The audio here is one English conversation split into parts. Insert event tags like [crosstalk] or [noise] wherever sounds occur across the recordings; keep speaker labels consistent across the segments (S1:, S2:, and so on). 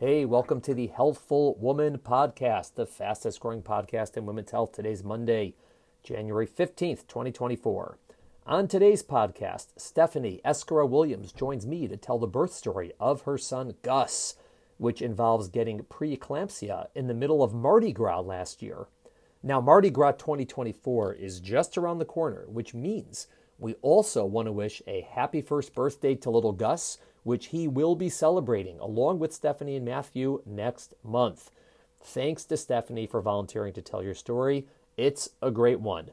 S1: Hey, welcome to the Healthful Woman Podcast, the fastest growing podcast in women's health. Today's Monday, January 15th, 2024. On today's podcast, Stephanie Ezcurra Williams joins me to tell the birth story of her son Gus, which involves getting preeclampsia in the middle of Mardi Gras last year. Now, Mardi Gras 2024 is just around the corner, which means we also want to wish a happy first birthday to little Gus, which he will be celebrating along with Stephanie and Matthew next month. Thanks to Stephanie for volunteering to tell your story. It's a great one.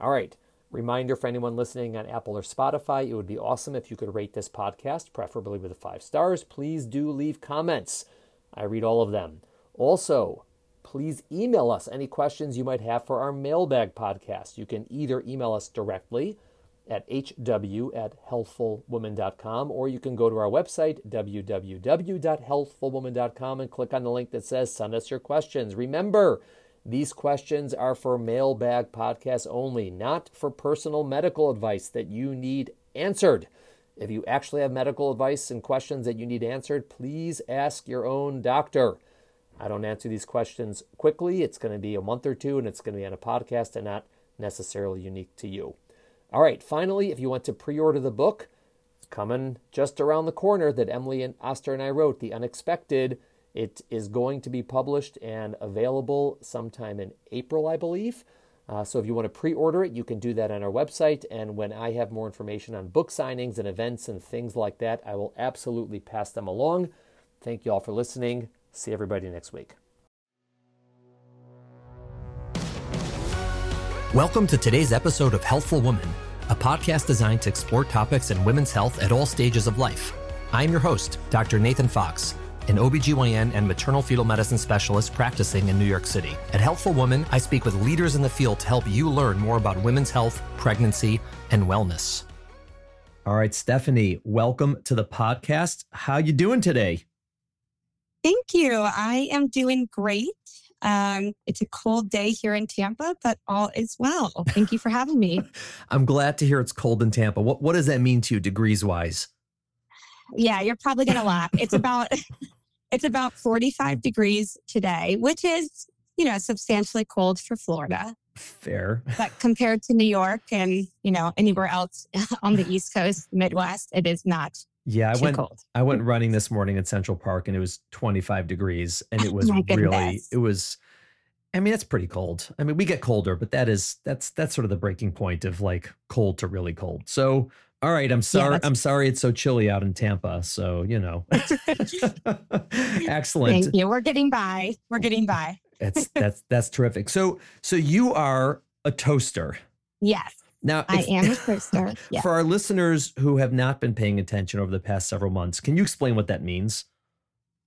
S1: All right. Reminder for anyone listening on Apple or Spotify, it would be awesome if you could rate this podcast, preferably with five stars. Please do leave comments. I read all of them. Also, please email us any questions you might have for our mailbag podcast. You can either email us directly at hw at healthfulwoman.com or you can go to our website www.healthfulwoman.com and click on the link that says send us your questions. Remember these questions are for mailbag podcasts only not for personal medical advice that you need answered. If you actually have medical advice and questions that you need answered please ask your own doctor. I don't answer these questions quickly. It's going to be a month or two and it's going to be on a podcast and not necessarily unique to you all right, finally, if you want to pre order the book, it's coming just around the corner that Emily and Oster and I wrote, The Unexpected. It is going to be published and available sometime in April, I believe. Uh, so if you want to pre order it, you can do that on our website. And when I have more information on book signings and events and things like that, I will absolutely pass them along. Thank you all for listening. See everybody next week.
S2: Welcome to today's episode of Healthful Woman, a podcast designed to explore topics in women's health at all stages of life. I'm your host, Dr. Nathan Fox, an OBGYN and maternal fetal medicine specialist practicing in New York City. At Healthful Woman, I speak with leaders in the field to help you learn more about women's health, pregnancy, and wellness. All right, Stephanie, welcome to the podcast. How you doing today?
S3: Thank you. I am doing great. Um, it's a cold day here in Tampa, but all is well. Thank you for having me. [laughs]
S2: I'm glad to hear it's cold in Tampa. What what does that mean to you degrees wise?
S3: Yeah, you're probably gonna laugh. It's about [laughs] it's about 45 degrees today, which is, you know, substantially cold for Florida.
S2: Fair.
S3: But compared to New York and, you know, anywhere else [laughs] on the East Coast, Midwest, it is not
S2: yeah, I
S3: Too
S2: went.
S3: cold.
S2: I went running this morning in Central Park, and it was 25 degrees, and it [laughs] was
S3: My
S2: really. It was. I mean, it's pretty cold. I mean, we get colder, but that is that's that's sort of the breaking point of like cold to really cold. So, all right, I'm sorry.
S3: that's-
S2: I'm sorry it's so chilly out in Tampa. So you know, [laughs] [laughs] excellent.
S3: Thank you. We're getting by. We're getting by.
S2: That's that's that's terrific. So so you are a toaster
S3: Yes,
S2: now.
S3: I
S2: if-
S3: am a toaster. [laughs] Yeah.
S2: For our listeners who have not been paying attention over the past several months, can you explain what that means?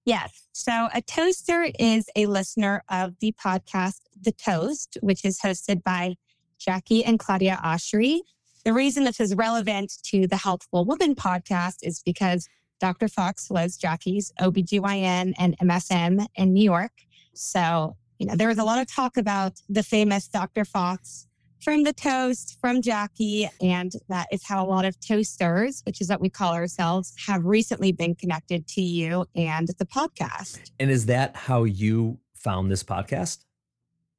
S3: Yes. So a toaster is a listener of the podcast The Toast, which is hosted by Jackie and Claudia Oshry. The reason this is relevant to the Healthful Woman podcast is because Dr. Fox was Jackie's OBGYN and MFM in New York. So, you know, there was a lot of talk about the famous Dr. Fox from the toast from Jackie. And that is how a lot of toasters, which is what we call ourselves, have recently been connected to you and the podcast.
S2: And is that how you found this podcast?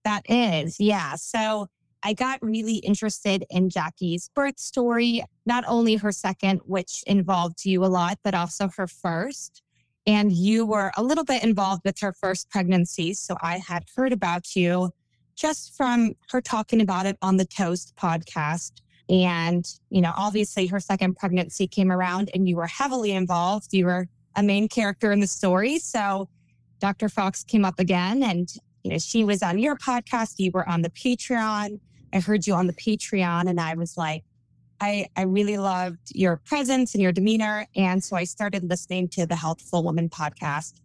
S3: That is, yeah. So I got really interested in Jackie's birth story, not only her second, which involved you a lot, but also her first. And you were a little bit involved with her first pregnancy. So I had heard about you just from her talking about it on the Toast podcast. And, you know, obviously her second pregnancy came around and you were heavily involved. You were a main character in the story. So Dr. Fox came up again and, you know, she was on your podcast. You were on the Patreon. I heard you on the Patreon and I was like, I, I really loved your presence and your demeanor. And so I started listening to the Healthful Woman podcast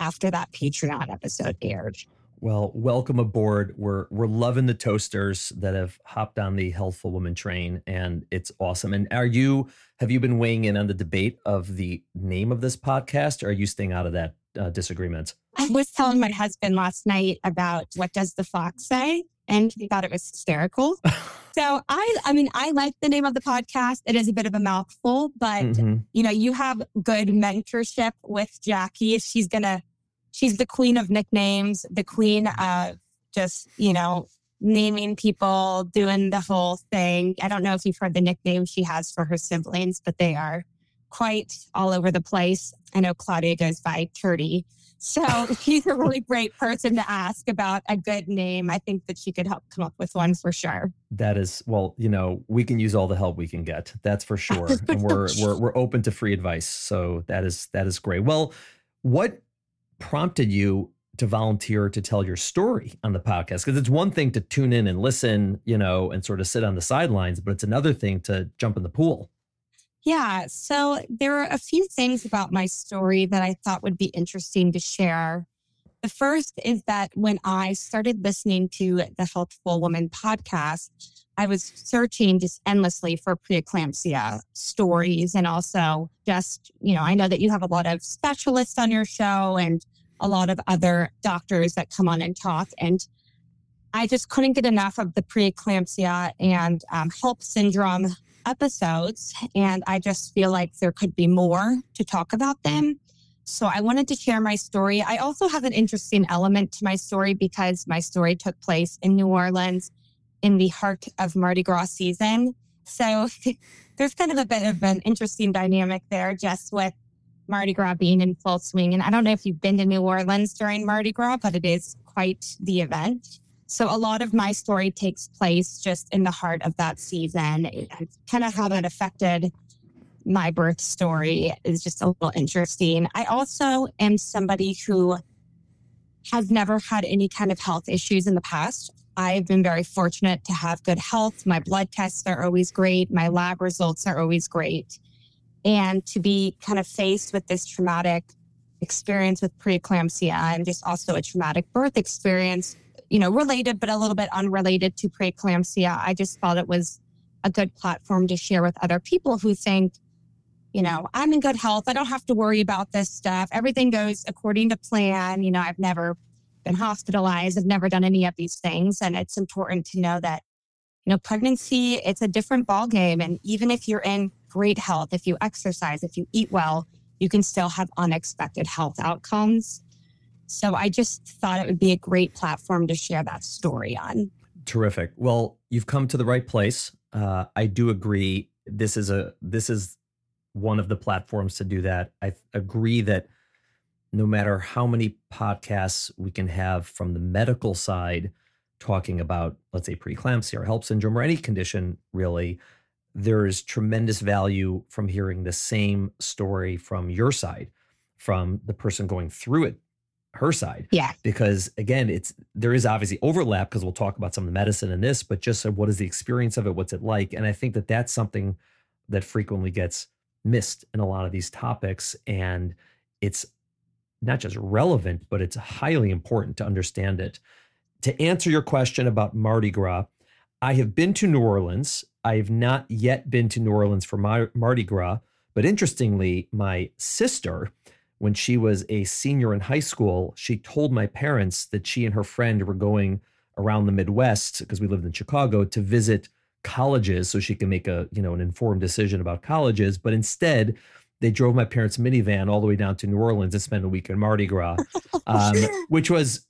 S3: after that Patreon episode aired.
S2: Well, welcome aboard. We're we're loving the toasters that have hopped on the healthful woman train, and it's awesome. And are you have you been weighing in on the debate of the name of this podcast, or are you staying out of that uh, disagreement?
S3: I was telling my husband last night about what does the fox say, and he thought it was hysterical. [laughs] so I, I mean, I like the name of the podcast. It is a bit of a mouthful, but
S2: Mhm.
S3: you know, you have good mentorship with Jackie. She's gonna she's the queen of nicknames, the queen of just, you know, naming people, doing the whole thing. I don't know if you've heard the nicknames she has for her siblings, but they are quite all over the place. I know Claudia goes by Turdy. So [laughs] she's a really great person to ask about a good name. I think that she could help come up with one for sure.
S2: That is well, you know, we can use all the help we can get. That's for sure. [laughs] and we're we're we're open to free advice. So that is that is great. Well, what prompted you to volunteer to tell your story on the podcast because it's one thing to tune in and listen, you know, and sort of sit on the sidelines, but it's another thing to jump in the pool.
S3: Yeah. So there are a few things about my story that I thought would be interesting to share. The first is that when I started listening to the Healthful Woman podcast, I was searching just endlessly for preeclampsia stories and also just, you know, I know that you have a lot of specialists on your show and a lot of other doctors that come on and talk. And I just couldn't get enough of the preeclampsia and um, HELLP syndrome episodes. And I just feel like there could be more to talk about them. So I wanted to share my story. I also have an interesting element to my story because my story took place in New Orleans in the heart of Mardi Gras season. So [laughs] there's kind of a bit of an interesting dynamic there just with Mardi Gras being in full swing. And I don't know if you've been to New Orleans during Mardi Gras, but it is quite the event. So a lot of my story takes place just in the heart of that season. Kind of how that affected my birth story is just a little interesting. I also am somebody who has never had any kind of health issues in the past. I've been very fortunate to have good health. My blood tests are always great. My lab results are always great and to be kind of faced with this traumatic experience with preeclampsia and just also a traumatic birth experience, you know, related but a little bit unrelated to preeclampsia, I just thought it was a good platform to share with other people who think, you know, I'm in good health. I don't have to worry about this stuff. Everything goes according to plan. You know, I've never been hospitalized. I've never done any of these things. And it's important to know that, you know, pregnancy, it's a different ballgame. And even if you're in great health, if you exercise, if you eat well, you can still have unexpected health outcomes. So I just thought it would be a great platform to share that story on.
S2: Terrific. Well, you've come to the right place. Uh, I do agree. This is a this is one of the platforms to do that. I agree that no matter how many podcasts we can have from the medical side talking about, let's say, preeclampsia or HELLP syndrome or any condition really, there is tremendous value from hearing the same story from your side, from the person going through it, her side.
S3: Yeah.
S2: Because again, it's there is obviously overlap because we'll talk about some of the medicine in this, but just uh, what is the experience of it? What's it like? And I think that that's something that frequently gets missed in a lot of these topics. And it's not just relevant, but it's highly important to understand it. To answer your question about Mardi Gras, I have been to New Orleans I've not yet been to New Orleans for Mar- Mardi Gras, but interestingly, my sister, when she was a senior in high school, she told my parents that she and her friend were going around the Midwest because we lived in Chicago to visit colleges so she can make a, you know, an informed decision about colleges, but instead they drove my parents' minivan all the way down to New Orleans and spent a week in Mardi Gras, [laughs] um, which was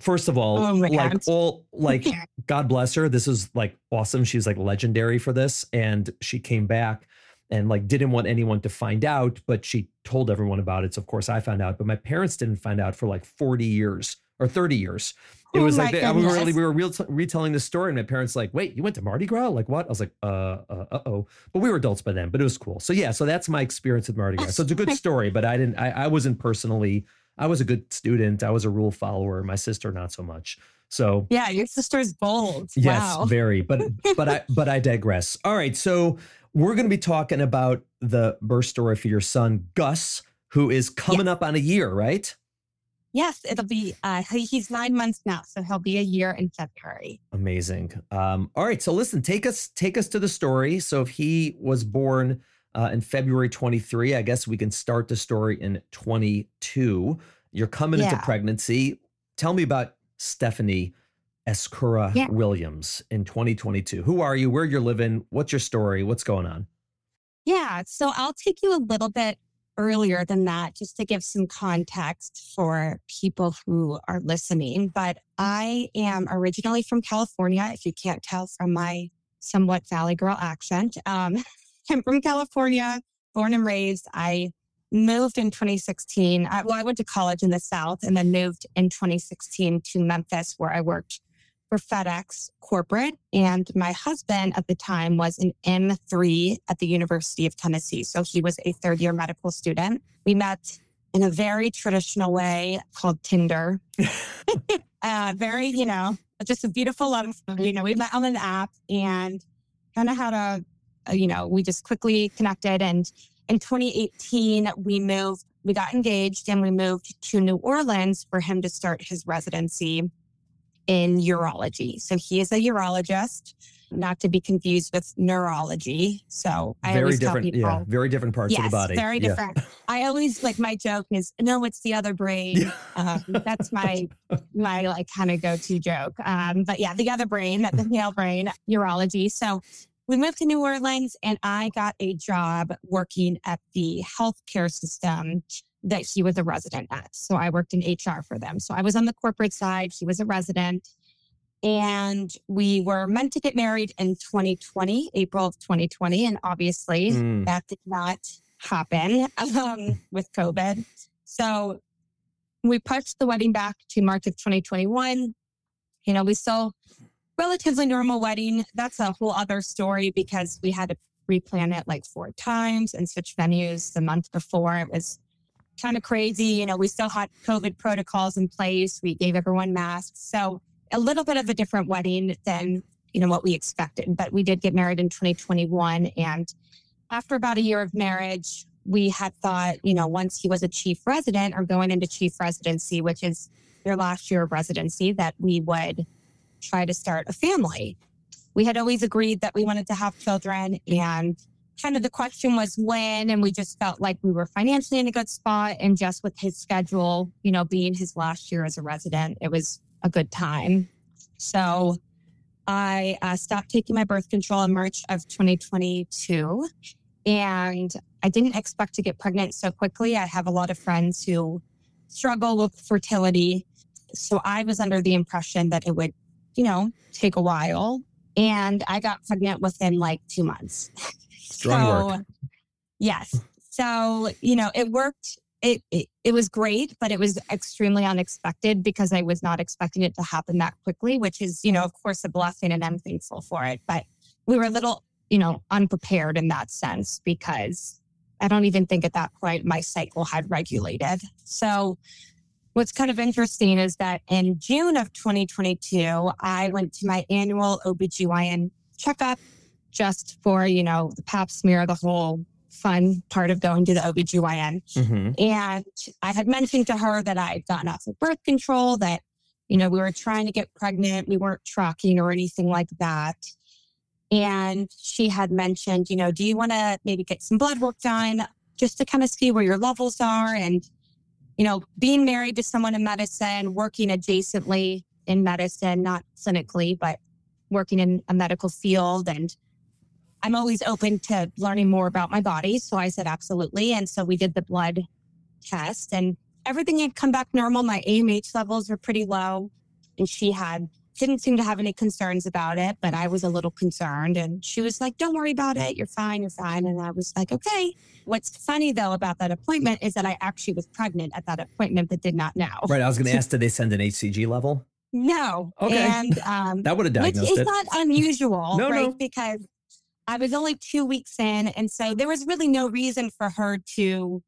S2: first of all, oh like God. all like God bless her. This is like awesome. She's like legendary for this. And she came back and like didn't want anyone to find out, but she told everyone about it. So of course I found out, but my parents didn't find out for like 40 years or 30 years. It oh was like they, we were really, we were real, retelling the story, and my parents like, "Wait, you went to Mardi Gras? Like what?" I was like, "Uh, uh, oh." But we were adults by then, but it was cool. So yeah, so that's my experience with Mardi Gras. So it's a good [laughs] story, but I didn't, I, I wasn't personally I was a good student. I was a rule follower. My sister, not so much. So
S3: yeah, your sister's bold.
S2: Yes,
S3: wow.
S2: very. But but I [laughs] but I digress. All right, so we're going to be talking about the birth story for your son Gus, who is coming yeah. up on a year, right?
S3: Yes, it'll be. Uh, he's nine months now, so he'll be a year in February.
S2: Amazing. Um, all right, so listen, take us take us to the story. So if he was born uh, in February 23. I guess we can start the story in 22. You're coming yeah. into pregnancy. Tell me about Stephanie Ezcurra yeah. Williams in 2022. Who are you? Where you're living? What's your story? What's going on?
S3: Yeah. So I'll take you a little bit earlier than that, just to give some context for people who are listening. But I am originally from California, if you can't tell from my somewhat Valley Girl accent. Um, [laughs] I'm from California, born and raised. I moved in 2016. I, well, I went to college in the South and then moved in 2016 to Memphis, where I worked for FedEx corporate. And my husband at the time was an M3 at the University of Tennessee. So he was a third year medical student. We met in a very traditional way called Tinder. [laughs] uh, very, you know, just a beautiful love. Story. You know, we met on an app and kind of had a, a, you know, we just quickly connected. And in 2018, we moved, we got engaged and we moved to New Orleans for him to start his residency in urology. So he is a urologist, not to be confused with neurology. So I
S1: very
S3: always
S1: different,
S3: tell people,
S1: yeah, very different parts
S3: yes,
S1: of the body.
S3: very
S1: Yeah.
S3: different. I always like my joke is no, it's the other brain. Um, that's my [laughs] my like kind of go to joke. Um, but yeah, the other brain, the [laughs] male brain, urology. So we moved to New Orleans, and I got a job working at the healthcare system that he was a resident at. So I worked in HR for them. So I was on the corporate side. He was a resident. And we were meant to get married in 2020, April of 2020. And obviously,
S1: Mm.
S3: that did not happen [laughs] um, with COVID. So we pushed the wedding back to March of 2021. You know, we still relatively normal wedding. That's a whole other story because we had to replan it like four times and switch venues the month before. It was kind of crazy. You know, we still had COVID protocols in place. We gave everyone masks. So a little bit of a different wedding than, you know, what we expected. But we did get married in 2021. And after about a year of marriage, we had thought, you know, once he was a chief resident or going into chief residency, which is your last year of residency, that we would try to start a family. We had always agreed that we wanted to have children and kind of the question was when and we just felt like we were financially in a good spot and just with his schedule, you know, being his last year as a resident, it was a good time. So I uh, stopped taking my birth control in March of 2022 and I didn't expect to get pregnant so quickly. I have a lot of friends who struggle with fertility. So I was under the impression that it would, you know, take a while. And I got pregnant within like two months. [laughs]
S1: Strong work.
S3: Yes. So, you know, it worked. It, it it was great, but it was extremely unexpected because I was not expecting it to happen that quickly, which is, you know, of course a blessing and I'm thankful for it. But we were a little, you know, unprepared in that sense because I don't even think at that point my cycle had regulated. So what's kind of interesting is that in June of 2022, I went to my annual OBGYN checkup just for, you know, the pap smear, the whole fun part of going to the OBGYN.
S1: Mhm.
S3: And I had mentioned to her that I had gotten off of birth control, that, you know, we were trying to get pregnant. We weren't tracking or anything like that. And she had mentioned, you know, do you want to maybe get some blood work done just to kind of see where your levels are? And, you know, being married to someone in medicine, working adjacently in medicine, not clinically, but working in a medical field and I'm always open to learning more about my body. So I said, absolutely. And so we did the blood test and everything had come back normal. My AMH levels were pretty low. And she had, didn't seem to have any concerns about it, but I was a little concerned. And she was like, don't worry about it. You're fine. You're fine. And I was like, okay. What's funny though about that appointment is that I actually was pregnant at that appointment, but did not know.
S1: Right. I was going to ask, did they send an HCG level?
S3: No.
S1: Okay.
S3: And um,
S1: That would have
S3: which
S1: diagnosed
S3: is
S1: it.
S3: not unusual,
S1: No,
S3: right?
S1: no.
S3: Because I was only two weeks in, and so there was really no reason for her to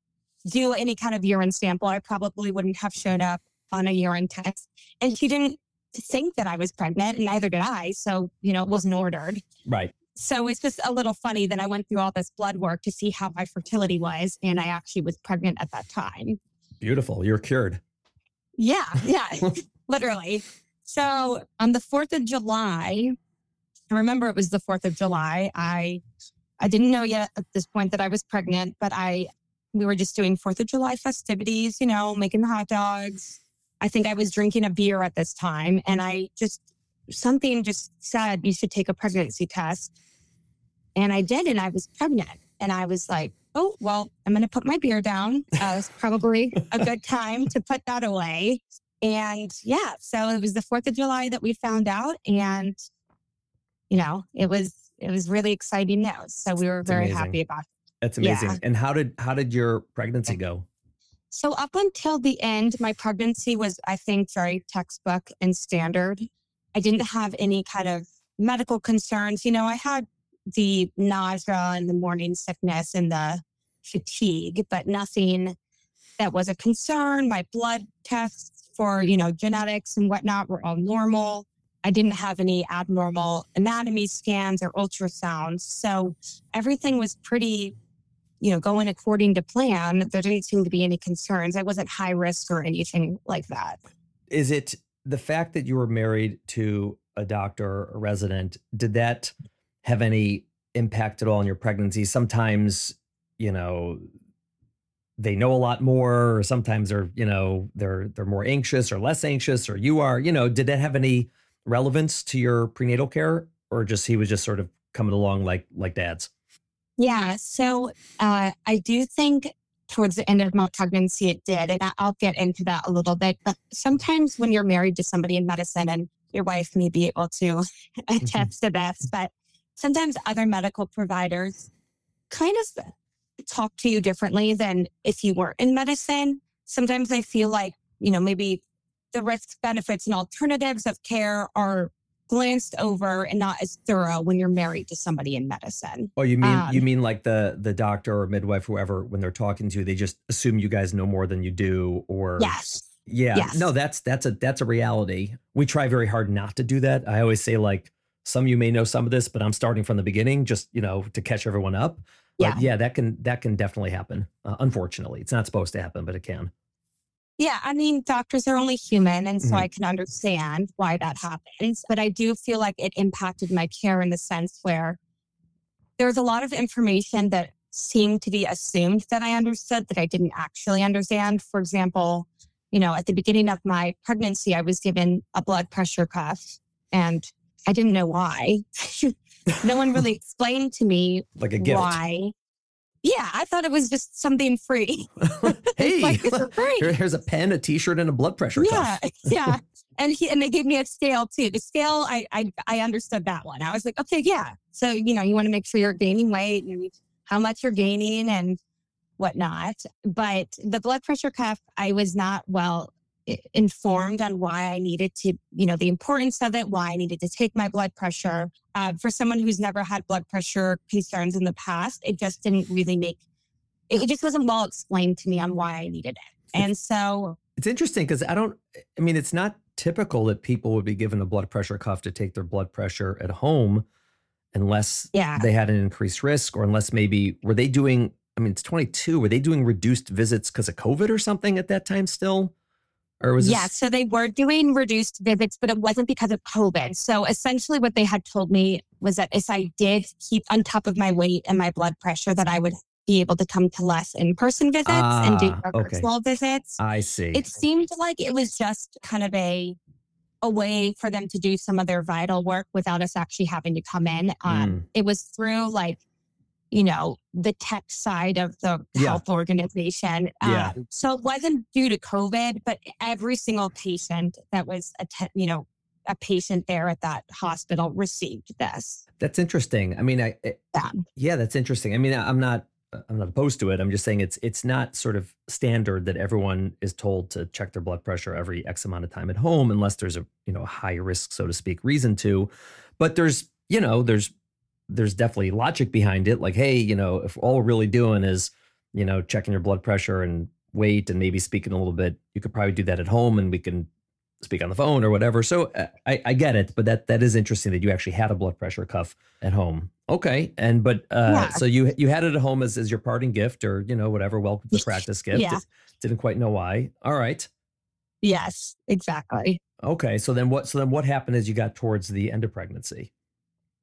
S3: do any kind of urine sample. I probably wouldn't have showed up on a urine test, and she didn't think that I was pregnant, and neither did I. So you know, it wasn't ordered.
S1: right.
S3: So it's just a little funny that I went through all this blood work to see how my fertility was, and I actually was pregnant at that time.
S1: Beautiful. You're cured.
S3: Yeah, yeah, [laughs] literally. So on the 4th of July, I remember it was the 4th of July. I I didn't know yet at this point that I was pregnant, but I we were just doing 4th of July festivities, you know, making the hot dogs. I think I was drinking a beer at this time and I just something just said you should take a pregnancy test. And I did and I was pregnant. And I was like, oh, well, I'm going to put my beer down. Uh, it's probably a good time to put that away. And yeah, so it was the 4th of July that we found out. And, you know, it was, it was really exciting news. So we were very happy about it.
S2: That's amazing. Yeah. And how did, how did your pregnancy go?
S3: So up until the end, my pregnancy was, I think, very textbook and standard. I didn't have any kind of medical concerns. You know, I had the nausea and the morning sickness and the fatigue, but nothing that was a concern. My blood tests for, you know, genetics and whatnot were all normal. I didn't have any abnormal anatomy scans or ultrasounds. So everything was pretty you know, going according to plan, there didn't seem to be any concerns. I wasn't high risk or anything like that.
S2: Is it the fact that you were married to a doctor, a resident, did that have any impact at all on your pregnancy? Sometimes, you know, they know a lot more, or sometimes they're, you know, they're they're more anxious or less anxious, or you are, you know, did that have any relevance to your prenatal care? Or just he was just sort of coming along like like dads?
S3: Yeah. So uh, I do think towards the end of my pregnancy, it did. And I'll get into that a little bit. But sometimes when you're married to somebody in medicine, and your wife may be able to [laughs] mm-hmm. attest to this, but sometimes other medical providers kind of talk to you differently than if you weren't in medicine. Sometimes I feel like, you know, maybe the risks, benefits, and alternatives of care are glanced over and not as thorough when you're married to somebody in medicine.
S2: Oh, you mean um, you mean like the the doctor or midwife, whoever, when they're talking to you, they just assume you guys know more than you do, or
S3: yes.
S2: Yeah. Yes. No, that's that's a that's a reality. We try very hard not to do that. I always say like some of you may know some of this, but I'm starting from the beginning just, you know, to catch everyone up. But yeah, yeah that can that can definitely happen. Uh, unfortunately, it's not supposed to happen, but it can.
S3: Yeah, I mean, doctors are only human. And so mm-hmm. I can understand why that happens. But I do feel like it impacted my care in the sense where there's a lot of information that seemed to be assumed that I understood that I didn't actually understand. For example, you know, at the beginning of my pregnancy, I was given a blood pressure cuff and I didn't know why. [laughs] no one really [laughs] explained to me
S2: like a gift.
S3: why. Yeah, I thought it was just something free. [laughs]
S2: hey, like, Here, here's a pen, a T-shirt, and a blood pressure.
S3: Yeah, [laughs] yeah. [laughs] And he and they gave me a scale too. The scale, I, I I understood that one. I was like, okay, yeah. So you know, you want to make sure you're gaining weight and how much you're gaining and whatnot. But the blood pressure cuff, I was not well informed on why I needed to, you know, the importance of it, why I needed to take my blood pressure. Uh, for someone who's never had blood pressure concerns in the past, it just didn't really make, it just wasn't well explained to me on why I needed it. And so
S2: it's interesting because I don't, I mean, it's not typical that people would be given a blood pressure cuff to take their blood pressure at home unless yeah. they had an increased risk or unless maybe were they doing I mean, it's 22. Were they doing reduced visits because of COVID or something at that time still? Or was it?
S3: yeah, this- so they were doing reduced visits, but it wasn't because of COVID. So essentially, what they had told me was that if I did keep on top of my weight and my blood pressure, that I would be able to come to less in-person visits ah, and do ah, okay. virtual visits.
S2: I see.
S3: It seemed like it was just kind of a a way for them to do some of their vital work without us actually having to come in. Um, mm. It was through like you know, the tech side of the yeah. health organization. Yeah. Um, so it wasn't due to COVID, but every single patient that was, a te- you know, a patient there at that hospital received this.
S2: That's interesting. I mean, I, yeah. yeah, that's interesting. I mean, I'm not, I'm not opposed to it. I'm just saying it's, it's not sort of standard that everyone is told to check their blood pressure every X amount of time at home, unless there's a, you know, high risk, so to speak, reason to. But there's, you know, there's there's definitely logic behind it. Like, hey, you know, if all we're really doing is, you know, checking your blood pressure and weight and maybe speaking a little bit, you could probably do that at home and we can speak on the phone or whatever. So uh, I, I get it, but that that is interesting that you actually had a blood pressure cuff at home. Okay, and but uh, yeah. so you you had it at home as as your parting gift or you know whatever welcome to practice gift.
S3: Yeah.
S2: Didn't quite know why. All right.
S3: Yes, exactly.
S2: Okay, so then what? So then what happened as you got towards the end of pregnancy?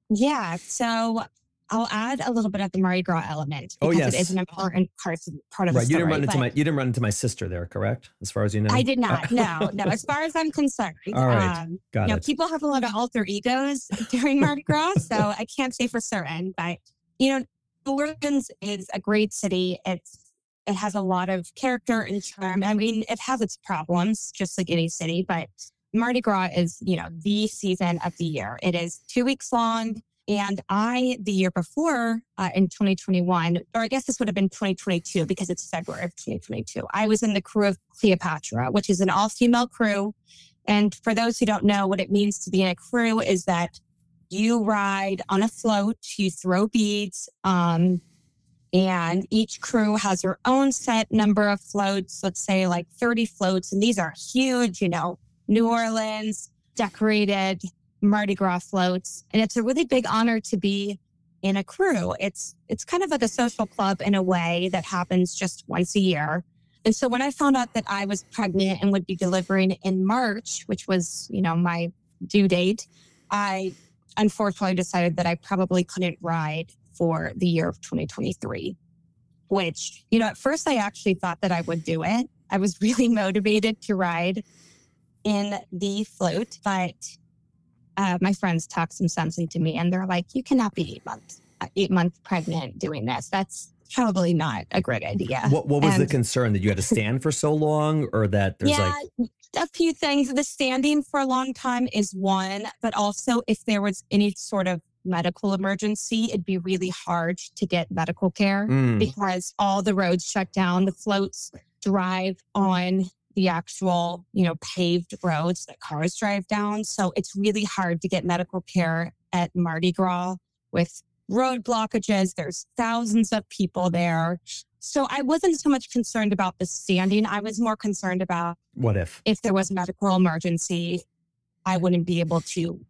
S3: Yeah. So I'll add a little bit of the Mardi Gras element
S2: oh,
S3: because
S2: oh, yes.
S3: it is an important part of, part of
S2: right.
S3: the story.
S2: You didn't run into my you didn't run into my sister there, correct? As far as you know,
S3: I did not. [laughs] No, no. As far as I'm concerned,
S2: all right, um, got
S3: you
S2: it.
S3: Know, people have a lot of alter egos during Mardi Gras, [laughs] so I can't say for certain. But you know, New Orleans is a great city. It's it has a lot of character and charm. I mean, it has its problems, just like any city, but Mardi Gras is, you know, the season of the year. It is two weeks long. And I, the year before uh, in 2021, or I guess this would have been 2022 because it's February of 2022, I was in the crew of Cleopatra, which is an all female crew. And for those who don't know what it means to be in a crew is that you ride on a float, you throw beads, um, and each crew has their own set number of floats, let's say like 30 floats. And these are huge, you know, New Orleans decorated Mardi Gras floats. And it's a really big honor to be in a crew. It's it's kind of like a social club in a way that happens just once a year. And so when I found out that I was pregnant and would be delivering in March, which was, you know, my due date, I unfortunately decided that I probably couldn't ride for the year of 2023, which, you know, at first I actually thought that I would do it. I was [laughs] really motivated to ride in the float, but uh, my friends talked some sense into me and they're like, you cannot be eight months, uh, eight months pregnant doing this. That's probably not a great idea.
S1: What, what was and, the concern that you had to stand for so long or that there's yeah, like
S3: a few things. The standing for a long time is one, but also if there was any sort of medical emergency, it'd be really hard to get medical care mm. because all the roads shut down. The floats drive on the actual, you know, paved roads that cars drive down. So it's really hard to get medical care at Mardi Gras with road blockages. There's thousands of people there. So I wasn't so much concerned about the standing. I was more concerned about
S1: what if
S3: if there was a medical emergency, I wouldn't be able to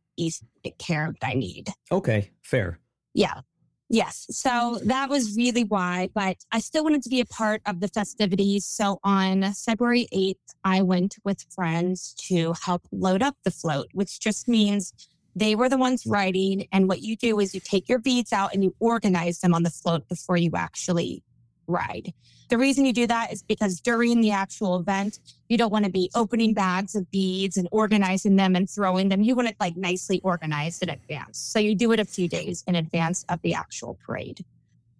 S3: get care that I need.
S1: Okay, fair.
S3: Yeah. Yes. So mm-hmm. that was really why, but I still wanted to be a part of the festivities. So on February 8th, I went with friends to help load up the float, which just means they were the ones riding. And what you do is you take your beads out and you organize them on the float before you actually ride. The reason you do that is because during the actual event, you don't want to be opening bags of beads and organizing them and throwing them. You want it like nicely organized in advance. So you do it a few days in advance of the actual parade.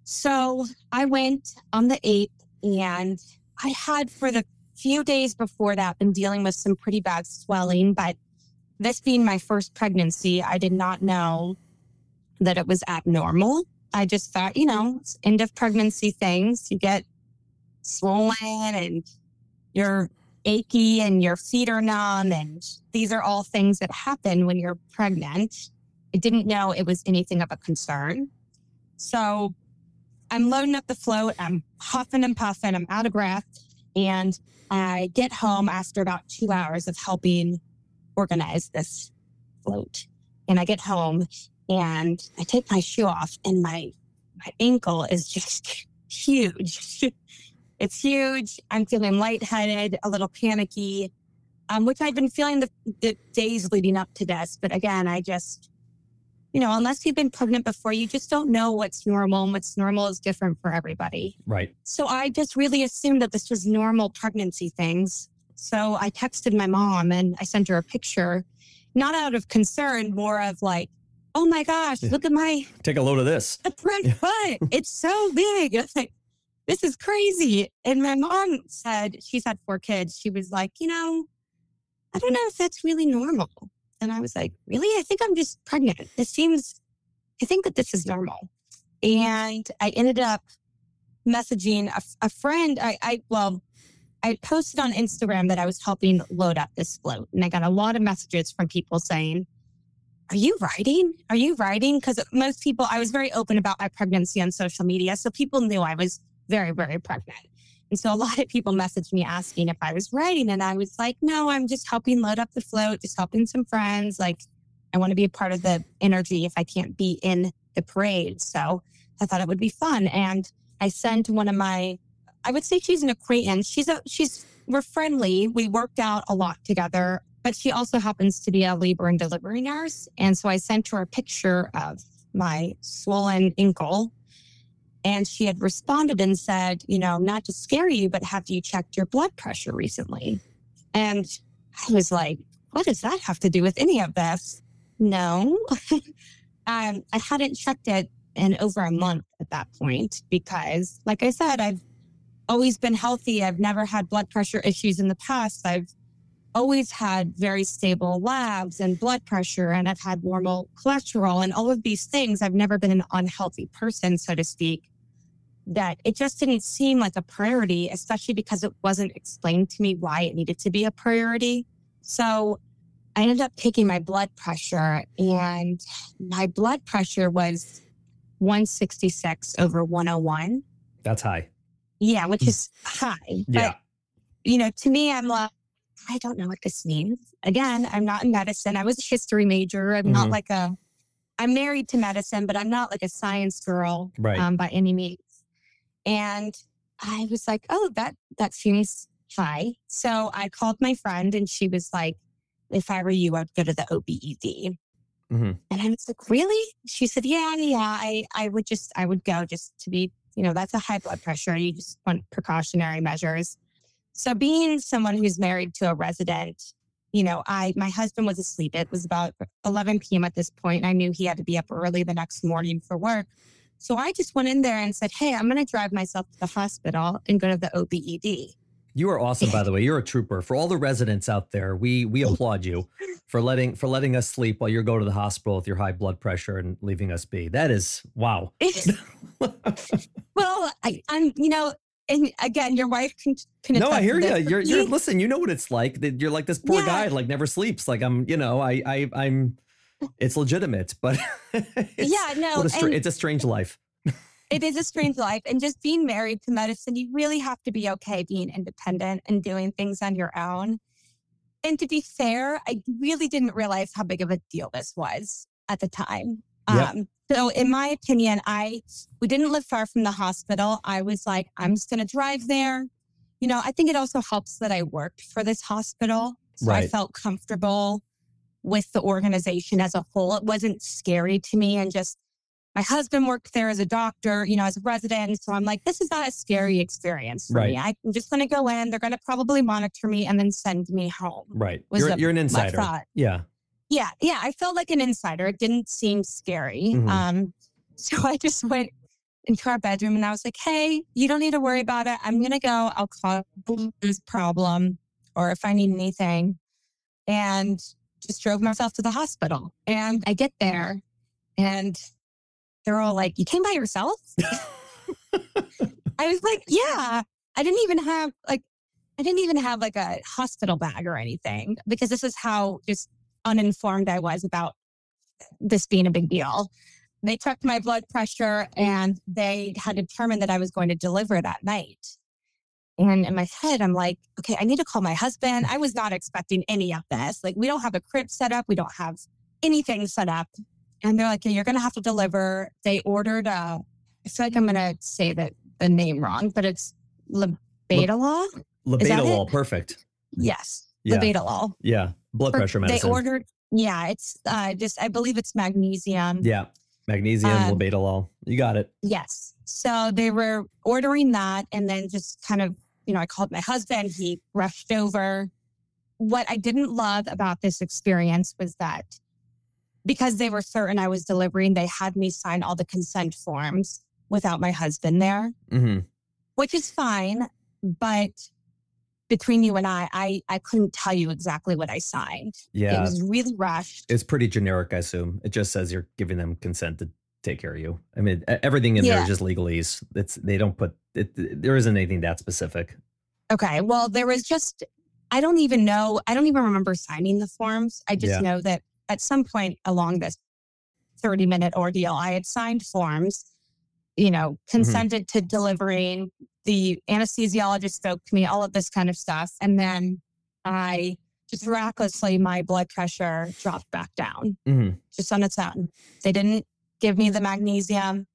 S3: So I went on the 8th and I had for the few days before that been dealing with some pretty bad swelling, but this being my first pregnancy, I did not know that it was abnormal. I just thought, you know, end of pregnancy things. You get swollen and you're achy and your feet are numb. And these are all things that happen when you're pregnant. I didn't know it was anything of a concern. So I'm loading up the float. I'm huffing and puffing. I'm out of breath. And I get home after about two hours of helping organize this float. And I get home and I take my shoe off and my my ankle is just [laughs] huge. [laughs] it's huge. I'm feeling lightheaded, a little panicky, um, which I've been feeling the, the days leading up to this. But again, I just, you know, unless you've been pregnant before, you just don't know what's normal and what's normal is different for everybody.
S1: Right.
S3: So I just really assumed that this was normal pregnancy things. So I texted my mom and I sent her a picture, not out of concern, more of like, oh my gosh, look at my
S1: take a load of this.
S3: Front foot. it's so big. It's [laughs] like, this is crazy. And my mom said, she's had four kids. She was like, you know, I don't know if that's really normal. And I was like, really? I think I'm just pregnant. This seems, I think that this is normal. And I ended up messaging a, a friend. I, I, well, I posted on Instagram that I was helping load up this float. And I got a lot of messages from people saying, are you riding? Are you riding? Because most people, I was very open about my pregnancy on social media. So people knew I was very, very pregnant. And so a [laughs] lot of people messaged me asking if I was riding. And I was like, no, I'm just helping load up the float, just helping some friends. Like, I want to be a part of the energy if I can't be in the parade. So I thought it would be fun. And I sent one of my, I would say she's an acquaintance. She's a, she's, we're friendly. We worked out a lot together but she also happens to be a labor and delivery nurse. And so I sent her a picture of my swollen ankle. And she had responded and said, you know, not to scare you, but have you checked your blood pressure recently? And I was like, what does that have to do with any of this? No. [laughs] um, I hadn't checked it in over a month at that point because, like I said, I've always been healthy. I've never had blood pressure issues in the past. I've always had very stable labs and blood pressure, and I've had normal cholesterol and all of these things. I've never been an unhealthy person, so to speak. That it just didn't seem like a priority, especially because it wasn't explained to me why it needed to be a priority. So I ended up taking my blood pressure, and my blood pressure was 166 over 101.
S1: That's high.
S3: Yeah, which hmm. is high.
S1: Yeah.
S3: You know, to me, I'm like, I don't know what this means. Again, I'm not in medicine. I was a history major. I'm not
S1: Mhm.
S3: like a, I'm married to medicine, but I'm not like a science girl
S1: Right.
S3: um, by any means. And I was like, oh, that that seems high. So I called my friend, and she was like, if I were you, I'd go to the OBED.
S1: Mhm.
S3: And I was like, really? She said, yeah, yeah. I I would just I would go just to be, you know, that's a high blood pressure. You just want precautionary measures. So being someone who's married to a resident, you know, I my husband was asleep. It was about 11 p.m. at this point. I knew he had to be up early the next morning for work. So I just went in there and said, "Hey, I'm going to drive myself to the hospital and go to the OBED."
S1: You are awesome, by the way. You're a trooper. For all the residents out there, we we applaud you for letting for letting us sleep while you go to the hospital with your high blood pressure and leaving us be. That is wow. [laughs]
S3: well, I, I'm, you know, and again, your wife can. can
S1: no, I hear you. You're you're listen. You know what it's like. You're like this poor
S3: Yeah.
S1: guy, like never sleeps. Like I'm, you know, I I I'm. It's legitimate, but [laughs] it's,
S3: yeah, no,
S1: a str- it's a strange life.
S3: it is a strange life. And just being married to medicine, you really have to be okay being independent and doing things on your own. And to be fair, I really didn't realize how big of a deal this was at the time.
S1: Yep.
S3: Um, so in my opinion, I we didn't live far from the hospital. I was like, I'm just gonna drive there. You know, I think it also helps that I worked for this hospital. So I felt comfortable with the organization as a whole. It wasn't scary to me and just my husband worked there as a doctor, you know, as a resident. So I'm like, this is not a scary experience for me. I'm just going to go in. They're going to probably monitor me and then send me home.
S1: Right.
S3: Was
S1: You're
S3: the-
S1: you're an insider.
S3: thought.
S1: Yeah.
S3: Yeah. Yeah. I felt like an insider. It didn't seem scary.
S1: Mhm.
S3: Um, [laughs] so I just went into our bedroom and I was like, hey, you don't need to worry about it. I'm going to go. I'll call this problem or if I need anything. And just drove myself to the hospital. And I get there and they're all like, you came by yourself? [laughs] I was like, yeah. I didn't even have like, I didn't even have like a hospital bag or anything because this is how just uninformed I was about this being a big deal. They checked my blood pressure and they had determined that I was going to deliver that night. And in my head, I'm like, okay, I need to call my husband. I was not expecting any of this. Like, we don't have a crib set up, we don't have anything set up. And they're like, yeah, you're going to have to deliver. They ordered, uh, I feel like I'm going to say that the name wrong, but it's Labetalol.
S1: Labetalol, perfect.
S3: Yes,
S1: Yeah.
S3: Labetalol.
S1: Yeah. Blood
S3: For-
S1: pressure medicine.
S3: They ordered, yeah, it's uh, just, I believe it's magnesium.
S1: yeah. Magnesium,
S3: Um,
S1: labetalol. You got it.
S3: Yes. So they were ordering that and then just kind of, you know, I called my husband, he rushed over. What I didn't love about this experience was that because they were certain I was delivering, they had me sign all the consent forms without my husband there,
S1: hmm
S3: which is fine. But between you and I, I, I couldn't tell you exactly what I signed.
S1: Yeah, It
S3: was really rushed.
S1: It's pretty generic, I assume. It just says you're giving them consent to take care of you. I mean, everything in there
S3: Yeah.
S1: is just legalese. It's they don't put it. There isn't anything that specific.
S3: Okay. Well, there was just, I don't even know, I don't even remember signing the forms. I just
S1: Yeah.
S3: know that at some point along this 30 minute ordeal, I had signed forms, you know, mm-hmm. consented to delivering. The anesthesiologist spoke to me, all of this kind of stuff. And then I just miraculously, my blood pressure dropped back down
S1: hmm
S3: just on its own. They didn't give me the magnesium.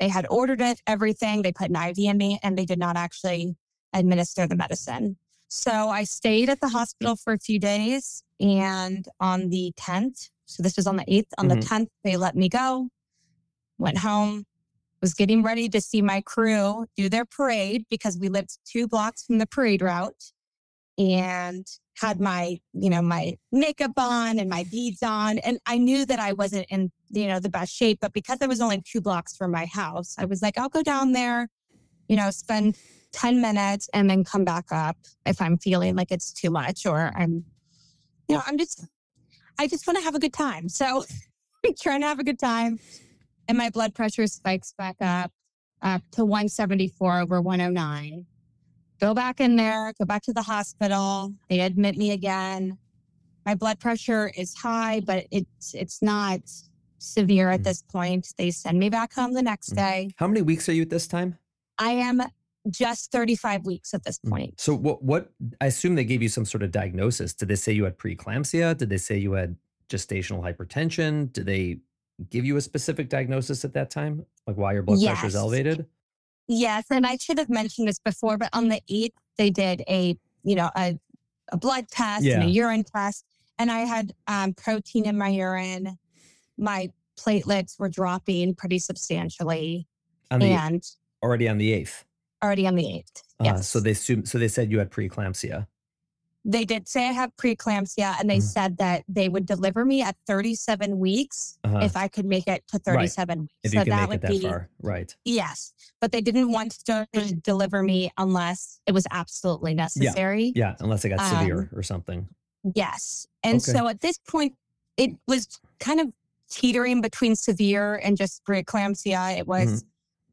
S3: They had ordered it, everything. They put an IV in me and they did not actually administer the medicine. So I stayed at the hospital for a few days. And on the 10th, so this was on the 8th, on
S1: Mhm.
S3: the 10th, they let me go, went home, was getting ready to see my crew do their parade because we lived two blocks from the parade route and had my, you know, my makeup on and my beads on. And I knew that I wasn't in you know, the best shape. But because I was only two blocks from my house, I was like, I'll go down there, you know, spend 10 minutes and then come back up if I'm feeling like it's too much or I'm, you know, I'm just, I just want [laughs] to have a good time. So trying to have a good time. And my blood pressure spikes back up, up to 174 over 109. Go back in there, go back to the hospital. They admit me again. My blood pressure is high, but it's it's not severe at
S2: Mm.
S3: this point. They send me back home the next
S2: Mm.
S3: day.
S2: How many weeks are you at this time?
S3: I am just 35 weeks at this
S2: Mm.
S3: point.
S2: So what what I assume they gave you some sort of diagnosis. Did they say you had preeclampsia? Did they say you had gestational hypertension? Did they give you a specific diagnosis at that time? Like why your blood pressure is elevated?
S3: Yes, and I should have mentioned this before, but on the 8th, they did a, you know, a, a blood test and a urine test. And I had um, protein in my urine. My platelets were dropping pretty substantially
S2: On the
S3: and
S2: already on the eighth.
S3: already on the 8th.
S2: Uh,
S3: Yes.
S2: So they assume so they said you had preeclampsia.
S3: They did say I have preeclampsia and they
S2: Mhm.
S3: said that they would deliver me at 37 weeks
S2: Uh-huh.
S3: if I could make it to 37 weeks.
S2: if
S3: so
S2: you can
S3: that
S2: make
S3: would
S2: it that
S3: be
S2: far. Right.
S3: yes. But they didn't want to deliver me unless it was absolutely necessary.
S2: Yeah, unless it got
S3: Um,
S2: severe or something.
S3: Yes. And
S2: Okay.
S3: so at this point, it was kind of teetering between severe and just preeclampsia. It was,
S2: Mm-hmm.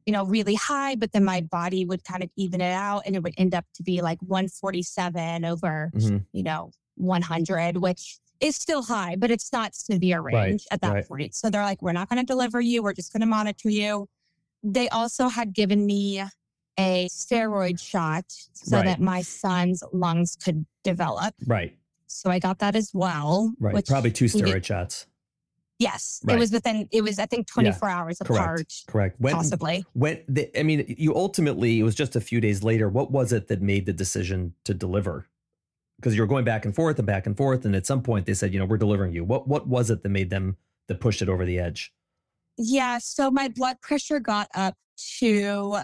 S3: You know, really high, but then my body would kind of even it out and it would end up to be like 147 over,
S2: Mhm.
S3: you know, 100, which is still high, but it's not severe
S2: Right,
S3: range at that
S2: right.
S3: point. So they're like, we're not going to deliver you. We're just going to monitor you. They also had given me a steroid shot so
S2: Right.
S3: that my son's lungs could develop.
S2: Right.
S3: So I got that as well.
S2: Right.
S3: Which,
S2: Probably two steroid shots.
S3: Yes,
S2: Right.
S3: it was within. It was I think 24 hours
S2: Correct.
S3: apart,
S2: Correct. When
S3: possibly.
S2: when the, I mean, you ultimately it was just a few days later. What was it that made the decision to deliver? Because you were going back and forth and back and forth, and at some point they said, you know, we're delivering you. What what was it that made them that pushed it over the edge?
S3: Yeah. So my blood pressure got up to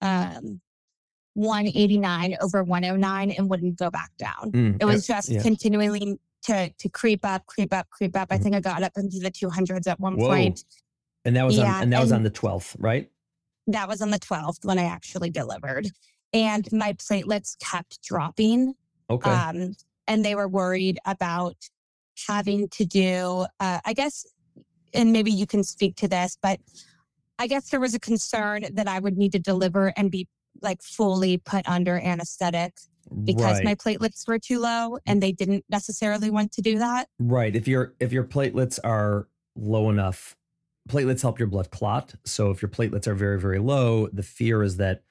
S3: um 189 over 109 and wouldn't go back down.
S2: Mm,
S3: It was just
S2: yeah.
S3: continually to to creep up, creep up, creep up. I
S2: Mhm.
S3: think I got up into the 200s at one
S2: Whoa.
S3: point.
S2: and that was
S3: yeah,
S2: on and that was on the twelfth, right?
S3: That was on the 12th when I actually delivered, and my platelets kept dropping.
S2: Okay.
S3: Um, and they were worried about having to do, uh, I guess, and maybe you can speak to this, but I guess there was a concern that I would need to deliver and be like fully put under anesthetic because
S2: right.
S3: my platelets were too low and they didn't necessarily want to do that.
S2: Right. If your if your platelets are low enough, platelets help your blood clot. So if your platelets are very very low, the fear is that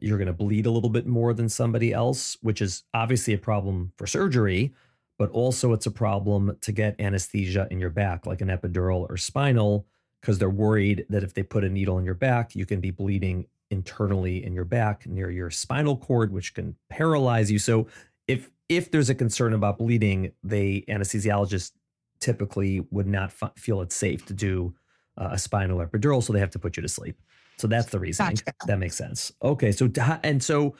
S2: you're going to bleed a little bit more than somebody else, which is obviously a problem for surgery, but also it's a problem to get anesthesia in your back like an epidural or spinal because they're worried that if they put a needle in your back, you can be bleeding internally in your back near your spinal cord which can paralyze you. So if if there's a concern about bleeding, the anesthesiologist typically would not f- feel it's safe to do uh, a spinal epidural, so they have to put you to sleep. So that's the reason.
S3: Gotcha.
S2: That makes sense. Okay, so and so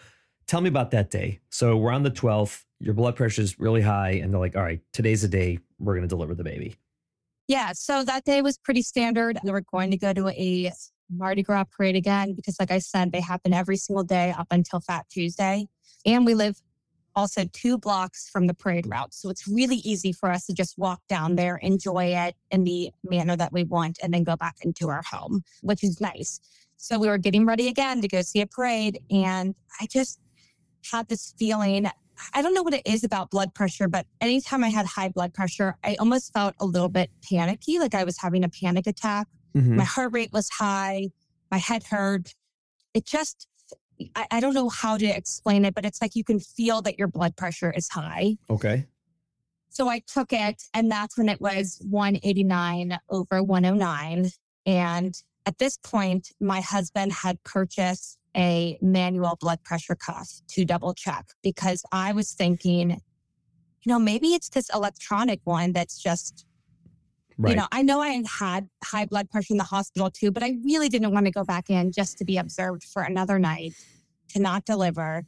S2: tell me about that day. So we're on the 12th. Your blood pressure is really high, and they're like, "All right, today's the day we're going to deliver the baby."
S3: Yeah. So that day was pretty standard. We were going to go to a Mardi Gras parade again because, like I said, they happen every single day up until Fat Tuesday. And we live also two blocks from the parade route. So it's really easy for us to just walk down there, enjoy it in the manner that we want, and then go back into our home, which is nice. So we were getting ready again to go see a parade. And I just had this feeling. I don't know what it is about blood pressure, but anytime I had high blood pressure, I almost felt a little bit panicky, like I was having a panic attack.
S2: Mhm.
S3: My heart rate was high, my head hurt. It just, I, I don't know how to explain it, but it's like you can feel that your blood pressure is high.
S2: Okay.
S3: So I took it, and that's when it was 189 over 109. And at this point, my husband had purchased a manual blood pressure cuff to double check because I was thinking, you know, maybe it's this electronic one that's just,
S2: Right.
S3: you know, I know I had had high blood pressure in the hospital too, but I really didn't want to go back in just to be observed for another night to not deliver.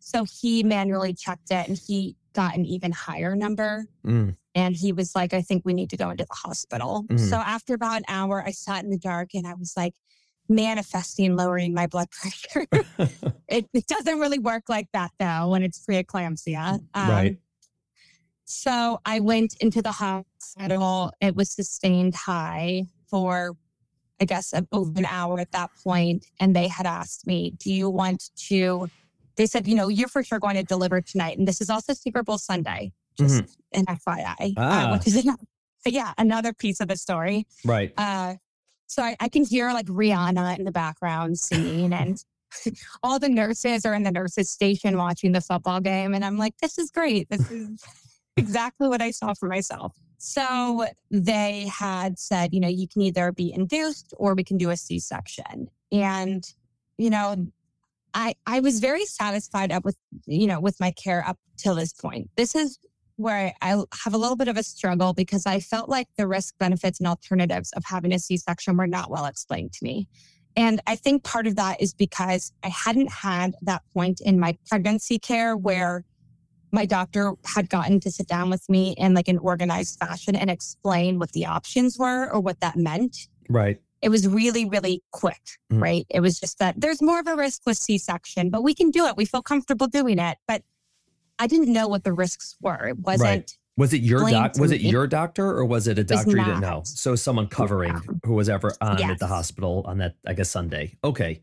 S3: So he manually checked it and he got an even higher number.
S1: Mm.
S3: And he was like, I think we need to go into the hospital.
S1: Mhm.
S3: So after about an hour, I sat in the dark and I was like, manifesting lowering my blood [laughs] pressure. [laughs] it, it doesn't really work like that though when it's preeclampsia. Um,
S1: Right.
S3: So I went into the hospital. It was sustained high for, I guess, a- over an hour at that point, And they had asked me, Do you want to? They said, You know, you're for sure going to deliver tonight. And this is also Super Bowl Sunday, just an FYI,
S1: Ah.
S3: uh, which is, [laughs] yeah, another piece of the story.
S1: Right.
S3: Uh, so I, I can hear like Rihanna in the background singing, and [laughs] all the nurses are in the nurses station watching the football game. And I'm like, this is great. This is exactly what I saw for myself. So they had said, you know, you can either be induced or we can do a C section. And, you know, I I was very satisfied up with, you know, with my care up till this point. This is where I have a little bit of a struggle because I felt like the risk benefits and alternatives of having a C section were not well explained to me. And I think part of that is because I hadn't had that point in my pregnancy care where my doctor had gotten to sit down with me in like an organized fashion and explain what the options were or what that meant.
S1: Right.
S3: It was really, really quick,
S1: Mhm.
S3: right? It was just that there's more of a risk with C section, but we can do it. We feel comfortable doing it. But I didn't know what the risks were. It wasn't
S1: Was it your doc? Was it
S3: me.
S1: your doctor or was it a doctor you didn't know? So someone covering who was ever on at the hospital on that, I guess, Sunday. Okay.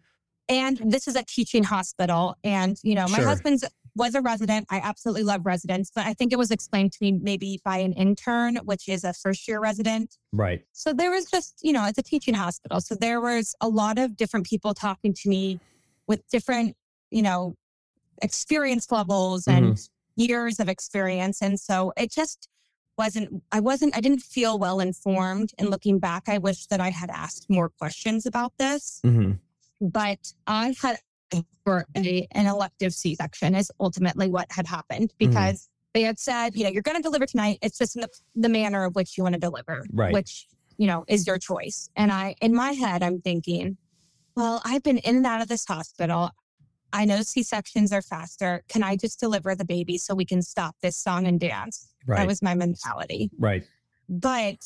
S3: And this is a teaching hospital. And, you know, my
S1: Sure.
S3: husband's was a resident. I absolutely love residents, but I think it was explained to me maybe by an intern, which is a first year resident.
S1: Right.
S3: So there was just, you know, it's a teaching hospital. So there was a lot of different people talking to me with different, you know, experience levels and years of experience. And so it just wasn't, I wasn't, I didn't feel well informed. And looking back, I wish that I had asked more questions about this
S1: hmm
S3: but I had for a, an elective C section is ultimately what had happened
S1: Mm-hmm.
S3: because they had said, you know, you're going to deliver tonight. It's just in the, the manner of which you want to deliver,
S1: Right.
S3: which, you know, is your choice. And I, in my head, I'm thinking, well, I've been in and out of this hospital. I know C sections are faster. Can I just deliver the baby so we can stop this song and dance?
S1: Right.
S3: That was my mentality.
S1: right.
S3: But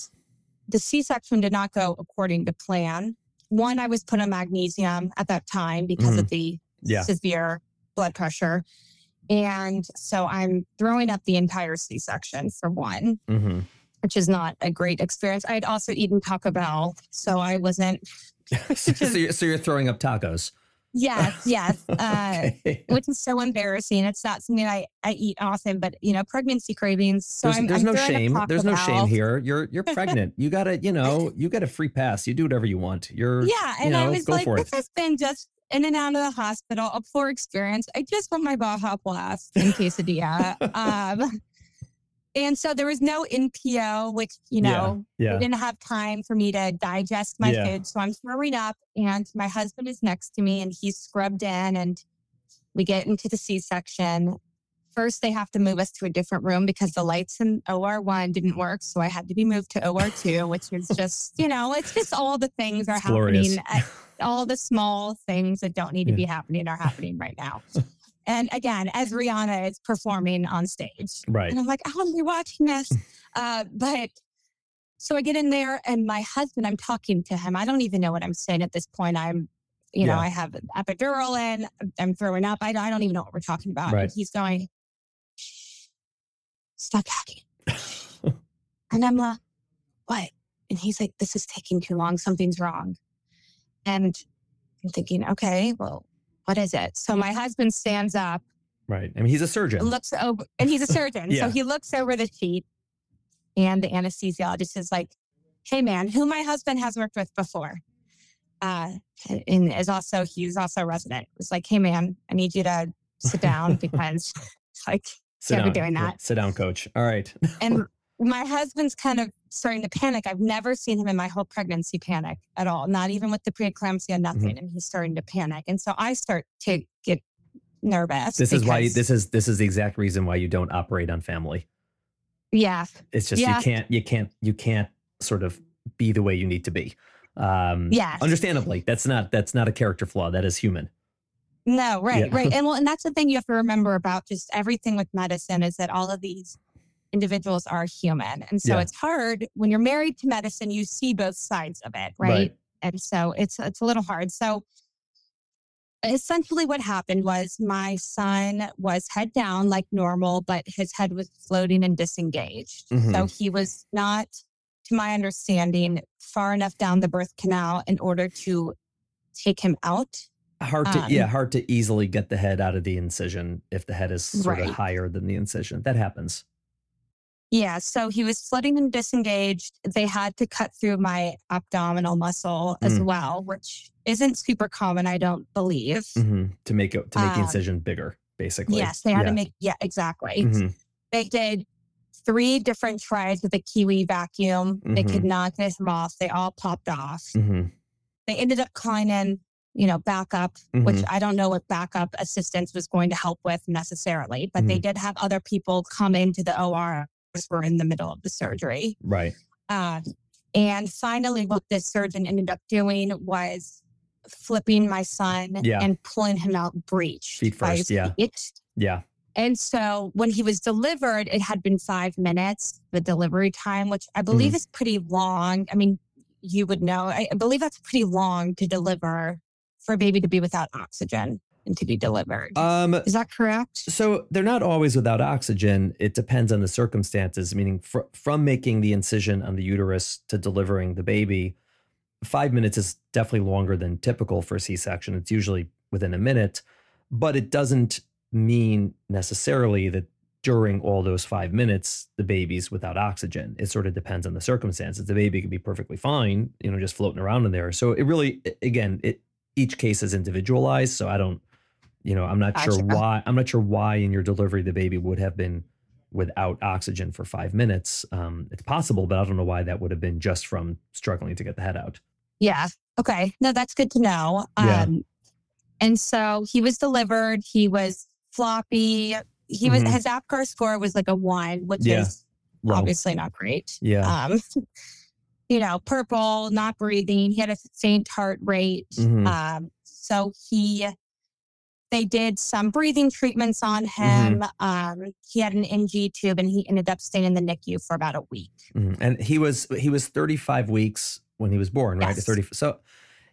S3: the C section did not go according to plan. One, I was put on magnesium at that time because of the
S1: Mm-hmm. Yeah.
S3: severe blood pressure. And so I'm throwing up the entire C section for one,
S1: hmm
S3: which is not a great experience. I had also eaten Taco Bell. So I wasn't, [laughs]
S1: so, you're, so you're throwing up tacos.
S3: Yes, [laughs] yes. Uh,
S1: Okay.
S3: which is so embarrassing. It's not something I, I eat often, but you know, pregnancy cravings. So
S1: there's
S3: I'm,
S1: there's
S3: I'm
S1: no shame. There's no shame here. You're you're pregnant. You gotta, you know, you got a free pass. You do whatever you want. You're
S3: Yeah.
S1: you
S3: And I was like, this
S1: it.
S3: has been just in and out of the hospital, a poor experience. I just want my Baja Blast and quesadilla. [laughs] um, and so there was no NPO, which, you know,
S1: Yeah.
S3: we didn't have time for me to digest my
S1: Yeah.
S3: food. So I'm throwing up, and my husband is next to me, and he's scrubbed in, and we get into the C section. First, they have to move us to a different room because the lights in OR1 didn't work. So I had to be moved to OR2, which is just, you know, it's just all the things are
S1: It's
S3: happening. At, all the small things that don't need to
S1: Yeah.
S3: be happening are happening right now. And again, as Rihanna is performing on stage.
S1: Right.
S3: And I'm like, I want to be watching this. [laughs] Uh, but so I get in there and my husband, I'm talking to him. I don't even know what I'm saying at this point. I'm, you know, I have epidural in, I'm throwing up. I, I don't even know what we're talking about.
S1: Right.
S3: And he's going, stop talking. [laughs] and I'm like, what? And he's like, this is taking too long. Something's wrong. And I'm thinking, okay, well, what is it? So my husband stands up
S1: Right. I mean, he's a surgeon.
S3: looks over, and he's a surgeon. [laughs]
S1: Yeah.
S3: So he looks over the sheet, and the anesthesiologist is like, "Hey, man, who my husband has worked with before, uh, and is also he's also a resident. It's like, hey, man, I need you to sit down [laughs] because, like,
S1: Sit
S3: can't be
S1: down.
S3: doing
S1: Yeah,
S3: that.
S1: Sit down, coach. All right.
S3: and [laughs] my husband's kind of starting to panic. I've never seen him in my whole pregnancy panic at all, not even with the preeclampsia,
S1: Mm-hmm.
S3: nothing. And he's starting to panic, and so I start to get nervous.
S1: This is why this is this is the exact reason why you don't operate on family.
S3: yeah,
S1: It's just
S3: Yeah.
S1: you can't you can't you can't sort of be the way you need to be. Um
S3: Yes.
S1: understandably. That's not that's not a character flaw. That is human.
S3: No, right,
S2: Yeah.
S3: right. [laughs] And well, and that's the thing you have to remember about just everything with medicine is that all of these individuals are human. And so
S2: Yeah.
S3: it's hard when you're married to medicine, you see both sides of it, right?
S2: Right.
S3: And so it's it's a little hard. So essentially what happened was my son was head down like normal, but his head was floating and disengaged. So
S2: Mhm.
S3: he was not, to my understanding, far enough down the birth canal in order to take him out.
S2: Hard to
S3: Um,
S2: yeah, hard to easily get the head out of the incision if the head is sort
S3: Right.
S2: of higher than the incision. That happens.
S3: Yeah, so he was flooding and disengaged. They had to cut through my abdominal muscle as
S2: Mm.
S3: well, which isn't super common, I don't believe.
S2: hmm To make it to make the
S3: Um,
S2: incision bigger, basically.
S3: Yes, they had
S2: yeah.
S3: to make, yeah, exactly.
S2: Mhm.
S3: They did three different tries with a Kiwi vacuum. They could
S2: Mhm.
S3: not get him off. They all popped off.
S2: Mhm.
S3: They ended up calling in, you know, backup, which
S2: Mhm.
S3: I don't know what backup assistance was going to help with necessarily, but they did have other people come into the OR we're in the middle of the surgery.
S2: Right.
S3: Um, and finally, what this surgeon ended up doing was flipping my son
S2: Yeah.
S3: and pulling him out breech.
S2: Feet first, yeah. Yeah.
S3: And so when he was delivered, it had been five minutes, the delivery time, which I believe
S2: Mm-hmm.
S3: is pretty long. I mean, you would know. I believe that's pretty long to deliver for a baby to be without oxygen and to be delivered.
S2: Um
S3: is that correct?
S2: So they're not always without oxygen. It depends on the circumstances, meaning fr- from making the incision on the uterus to delivering the baby, five minutes is definitely longer than typical for a C section. It's usually within a minute, but it doesn't mean necessarily that during all those five minutes, the baby's without oxygen. It sort of depends on the circumstances. The baby could be perfectly fine, you know, just floating around in there. So it really, again, it each case is individualized. So I don't, you know, I'm not sure why. I'm not sure why in your delivery the baby would have been without oxygen for five minutes. Um, it's possible, but I don't know why that would have been just from struggling to get the head out.
S3: Yeah. Okay. No, that's good to know.
S2: Yeah.
S3: Um, and so he was delivered. He was floppy. He was
S2: Mhm.
S3: his APGAR score was like a one, which
S2: Yeah.
S3: is
S2: Low.
S3: obviously not great.
S2: Yeah.
S3: Um, [laughs] you know, purple, not breathing. He had a faint heart rate.
S2: Mhm.
S3: Um, so he, they did some breathing treatments on
S2: Mm-hmm.
S3: him. Um, he had an NG tube, and he ended up staying in the NICU for about a week.
S2: Mhm. And he was he was 35 weeks when he was born, right?
S3: Yes.
S2: 30. So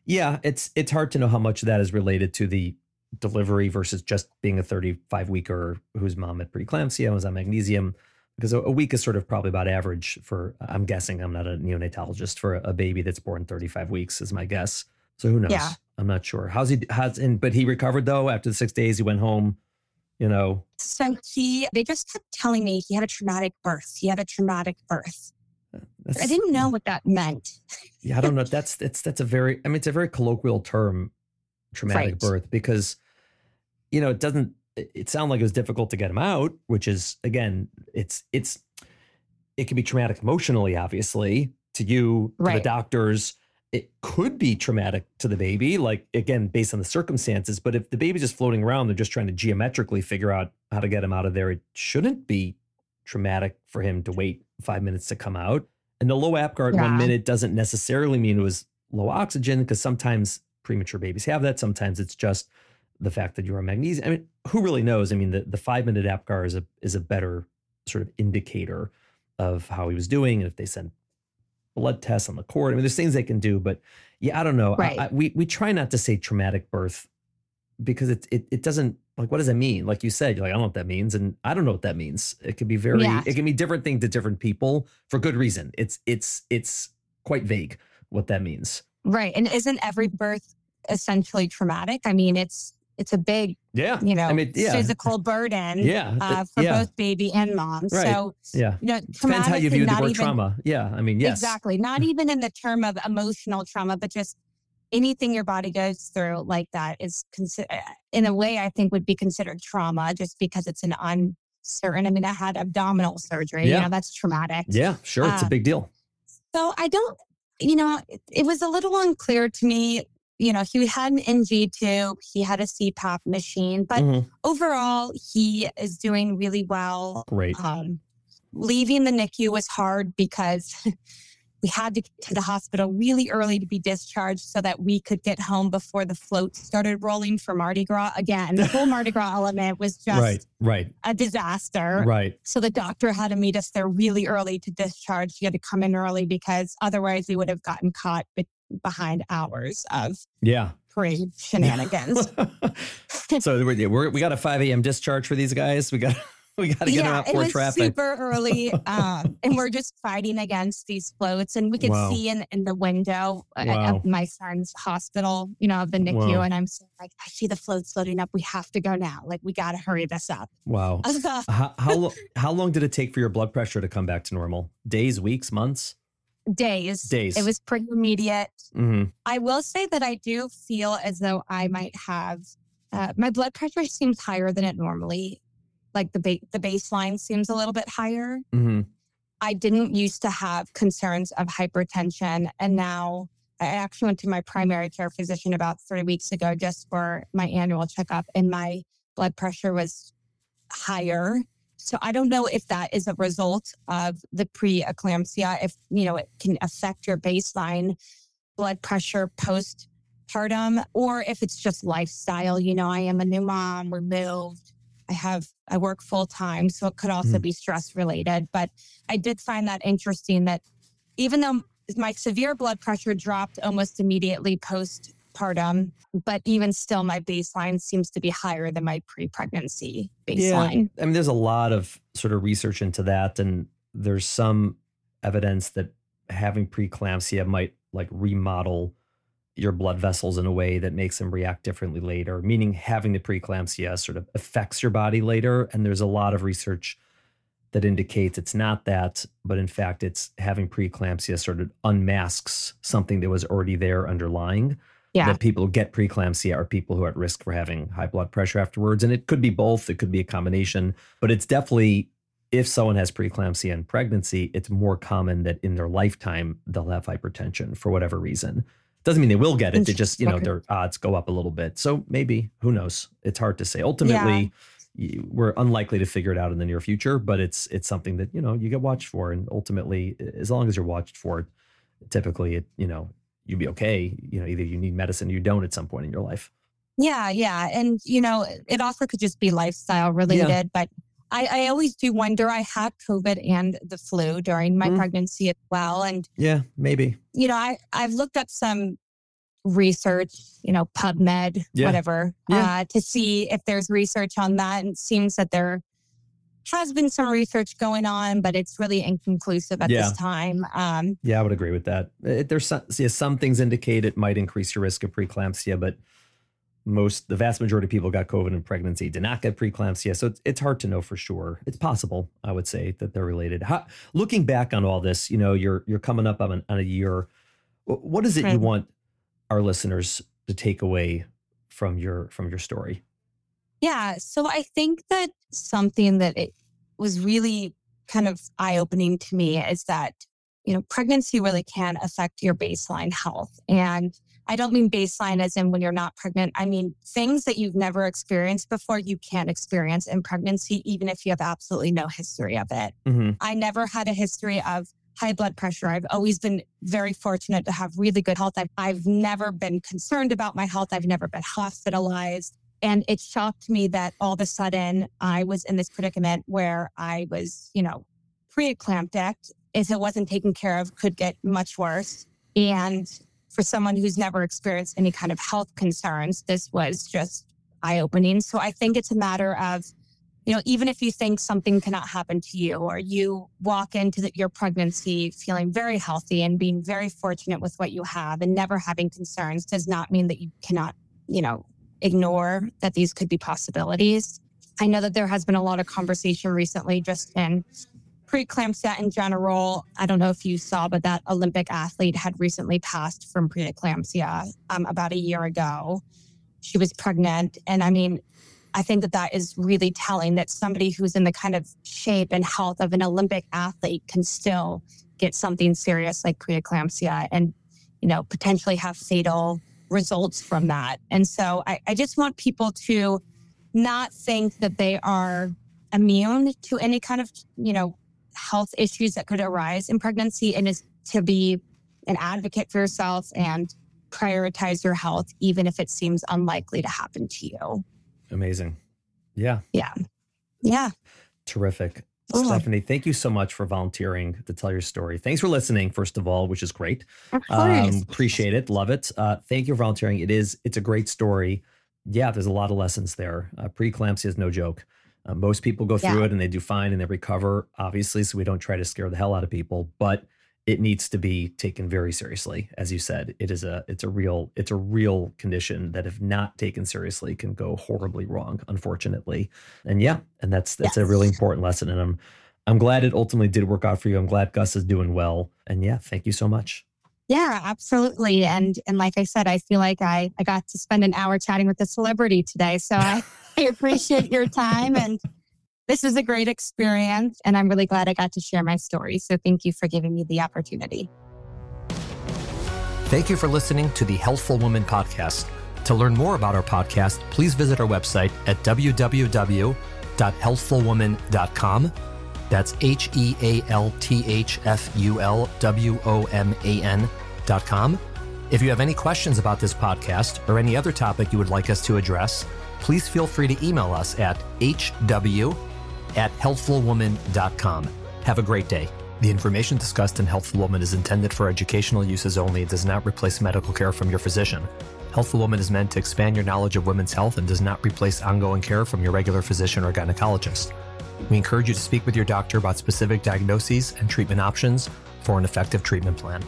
S2: yeah, it's it's hard to know how much of that is related to the delivery versus just being a 35 weeker whose mom had preeclampsia was on magnesium. Because a, a week is sort of probably about average for I'm guessing I'm not a neonatologist for a, a baby that's born 35 weeks is my guess. So who knows?
S3: Yeah.
S2: I'm not sure. How's he how's and but he recovered though after the six days he went home, you know.
S3: So he, they just kept telling me he had a traumatic birth. He had a traumatic birth. I didn't know what that meant.
S2: Yeah, I don't know. [laughs] That's that's that's a very I mean it's a very colloquial term, traumatic
S3: Right.
S2: birth, because you know it doesn't it it sound like it was difficult to get him out, which is again, it's it's it can be traumatic emotionally, obviously, to you, to the doctors. It could be traumatic to the baby, like again, based on the circumstances. But if the baby's just floating around, they're just trying to geometrically figure out how to get him out of there. It shouldn't be traumatic for him to wait five minutes to come out. And the low APGAR at one minute doesn't necessarily mean it was low oxygen because sometimes premature babies have that. Sometimes it's just the fact that you're on magnesium. I mean, who really knows? I mean, the, the five minute APGAR is a is a better sort of indicator of how he was doing. And if they send blood tests on the cord, I mean, there's things they can do. But yeah, I don't know. I-
S3: Right.
S2: I, we we try not to say traumatic birth because it, it it doesn't like what does that mean? Like you said, you're like I don't know what that means, and I don't know what that means. It could be very
S3: Yeah.
S2: it can be different thing to different people for good reason. It's it's it's quite vague what that means.
S3: Right. And isn't every birth essentially traumatic? I mean, it's it's a big,
S2: Yeah,
S3: you know,
S2: I mean, yeah,
S3: physical burden
S2: yeah,
S3: uh, for
S2: yeah,
S3: both baby and mom.
S2: Right.
S3: So,
S2: yeah.
S3: you know,
S2: Depends how you view the
S3: not
S2: word
S3: even-
S2: trauma. Yeah, I mean, yes,
S3: Exactly. Not even in the term of emotional trauma, but just anything your body goes through like that is consider in a way I think would be considered trauma just because it's an uncertain. I mean, I had abdominal surgery.
S2: Yeah.
S3: You know, that's traumatic.
S2: Yeah, sure, it's a
S3: Uh,
S2: big deal.
S3: So I don't, you know, it, it was a little unclear to me. You know, he had an NG tube, he had a CPAP machine, but
S2: Mhm.
S3: overall, he is doing really well.
S2: Great.
S3: Um, leaving the NICU was hard because [laughs] we had to get to the hospital really early to be discharged so that we could get home before the float started rolling for Mardi Gras. Again, the whole [laughs] Mardi Gras element was just
S2: right, right,
S3: a disaster.
S2: right.
S3: So the doctor had to meet us there really early to discharge. He had to come in early because otherwise we would have gotten caught behind hours of
S2: Yeah.
S3: parade [laughs] shenanigans. [laughs]
S2: so we're, we're, we got a 5 a.m. discharge for these guys. We got [laughs] we got to get them
S3: yeah,
S2: out
S3: it
S2: for
S3: was
S2: traffic.
S3: super early, um, and we're just fighting against these floats, and we could
S2: Wow.
S3: see in, in the window uh,
S2: Wow.
S3: of my son's hospital, you know, of the NICU,
S2: Wow.
S3: and I'm like, I see the floats floating up. We have to go now. Like, we got to hurry this up.
S2: Wow. How how, how long did it take for your blood pressure to come back to normal? Days, weeks, months?
S3: Days.
S2: Days.
S3: It was pretty immediate.
S2: hmm
S3: I will say that I do feel as though I might have uh, my blood pressure seems higher than it normally. Like the ba- the baseline seems a little bit higher.
S2: hmm
S3: I didn't used to have concerns of hypertension, and now I actually went to my primary care physician about three weeks ago just for my annual checkup, and my blood pressure was higher. So I don't know if that is a result of the preeclampsia, if you know it can affect your baseline blood pressure postpartum, or if it's just lifestyle. You know, I am a new mom, we're moved. I have I work full time, so it could also
S2: Mm.
S3: be stress related. But I did find that interesting that even though my severe blood pressure dropped almost immediately postpartum, but even still, my baseline seems to be higher than my pre pregnancy baseline.
S2: I mean, there's a lot of sort of research into that, and there's some evidence that having preeclampsia might like remodel your blood vessels in a way that makes them react differently later, meaning having the preeclampsia sort of affects your body later. And there's a lot of research that indicates it's not that, but in fact, it's having preeclampsia sort of unmasks something that was already there underlying
S3: Yeah.
S2: that people get preeclampsia are people who are at risk for having high blood pressure afterwards. And it could be both, it could be a combination, but it's definitely if someone has preeclampsia in pregnancy, it's more common that in their lifetime they'll have hypertension for whatever reason. Doesn't mean they will get it. They just, you know,
S3: Okay.
S2: their odds go up a little bit. So maybe, who knows? It's hard to say. Ultimately, you- we're unlikely to figure it out in the near future, but it's it's something that, you know, you get watched for. And ultimately, as long as you're watched for it, typically it, you know, you'd be okay. You know, either you need medicine or you don't at some point in your life.
S3: Yeah, yeah. And, you know, it also could just be lifestyle related. But I, I always do wonder. I had COVID and the flu during my
S2: Mm.
S3: pregnancy as well. And,
S2: Yeah, maybe.
S3: you know, I, I've looked up some research, you know, PubMed,
S2: Yeah.
S3: whatever,
S2: Yeah.
S3: uh, to see if there's research on that. And it seems that there has been some research going on, but it's really inconclusive at
S2: Yeah.
S3: this time. Um,
S2: Yeah, I would agree with that. It, there's some, yeah, some things indicate it might increase your risk of preeclampsia, but most, the vast majority of people got COVID in pregnancy did not get preeclampsia. So it's, it's hard to know for sure. It's possible, I would say, that they're related. How, looking back on all this, you know, you're you're coming up on, an, on a year. What is it you want our listeners to take away from your from your story?
S3: Yeah. So I think that something that it was really kind of eye opening to me is that, you know, pregnancy really can affect your baseline health. And I don't mean baseline as in when you're not pregnant. I mean things that you've never experienced before, you can experience in pregnancy, even if you have absolutely no history of it.
S2: Mm-hmm.
S3: I never had a history of high blood pressure. I've always been very fortunate to have really good health. I've, I've never been concerned about my health. I've never been hospitalized. And it shocked me that all of a sudden I was in this predicament where I was, you know, preeclamptic. If it wasn't taken care of, could get much worse. And for someone who's never experienced any kind of health concerns, this was just eye opening. So I think it's a matter of you know, even if you think something cannot happen to you, or you walk into the, your pregnancy feeling very healthy and being very fortunate with what you have and never having concerns, does not mean that you cannot, you know, ignore that these could be possibilities. I know that there has been a lot of conversation recently just in preeclampsia in general. I don't know if you saw, but that Olympic athlete had recently passed from preeclampsia um, about a year ago. She was pregnant. And I mean, I think that that is really telling that somebody who's in the kind of shape and health of an Olympic athlete can still get something serious like preeclampsia and, you know, potentially have fatal results from that. And so I, I just want people to not think that they are immune to any kind of, you know, health issues that could arise in pregnancy and is to be an advocate for yourself and prioritize your health, even if it seems unlikely to happen to you.
S1: Amazing. Yeah.
S3: Yeah. Yeah.
S1: Terrific. Oh. Stephanie, thank you so much for volunteering to tell your story. Thanks for listening, first of all, which is great.
S3: Of course. Um,
S1: appreciate it. Love it. Uh, thank you for volunteering. It is, it's a great story. Yeah, there's a lot of lessons there. Uh, preeclampsia is no joke. Uh, most people go through yeah. it and they do fine and they recover, obviously. So we don't try to scare the hell out of people, but it needs to be taken very seriously. As you said, it is a it's a real it's a real condition that if not taken seriously can go horribly wrong, unfortunately. And yeah, and that's that's yes. a really important lesson. And I'm I'm glad it ultimately did work out for you. I'm glad Gus is doing well. And yeah, thank you so much.
S3: Yeah, absolutely. And and like I said, I feel like I I got to spend an hour chatting with a celebrity today. So I, I appreciate your time and this was a great experience, and I'm really glad I got to share my story. So thank you for giving me the opportunity.
S2: Thank you for listening to the Healthful Woman podcast. To learn more about our podcast, please visit our website at www.healthfulwoman.com. That's H E A L T H F U L W O M A N.com. If you have any questions about this podcast or any other topic you would like us to address, please feel free to email us at hw at healthfulwoman.com. Have a great day. The information discussed in Healthful Woman is intended for educational uses only and does not replace medical care from your physician. Healthful Woman is meant to expand your knowledge of women's health and does not replace ongoing care from your regular physician or gynecologist. We encourage you to speak with your doctor about specific diagnoses and treatment options for an effective treatment plan.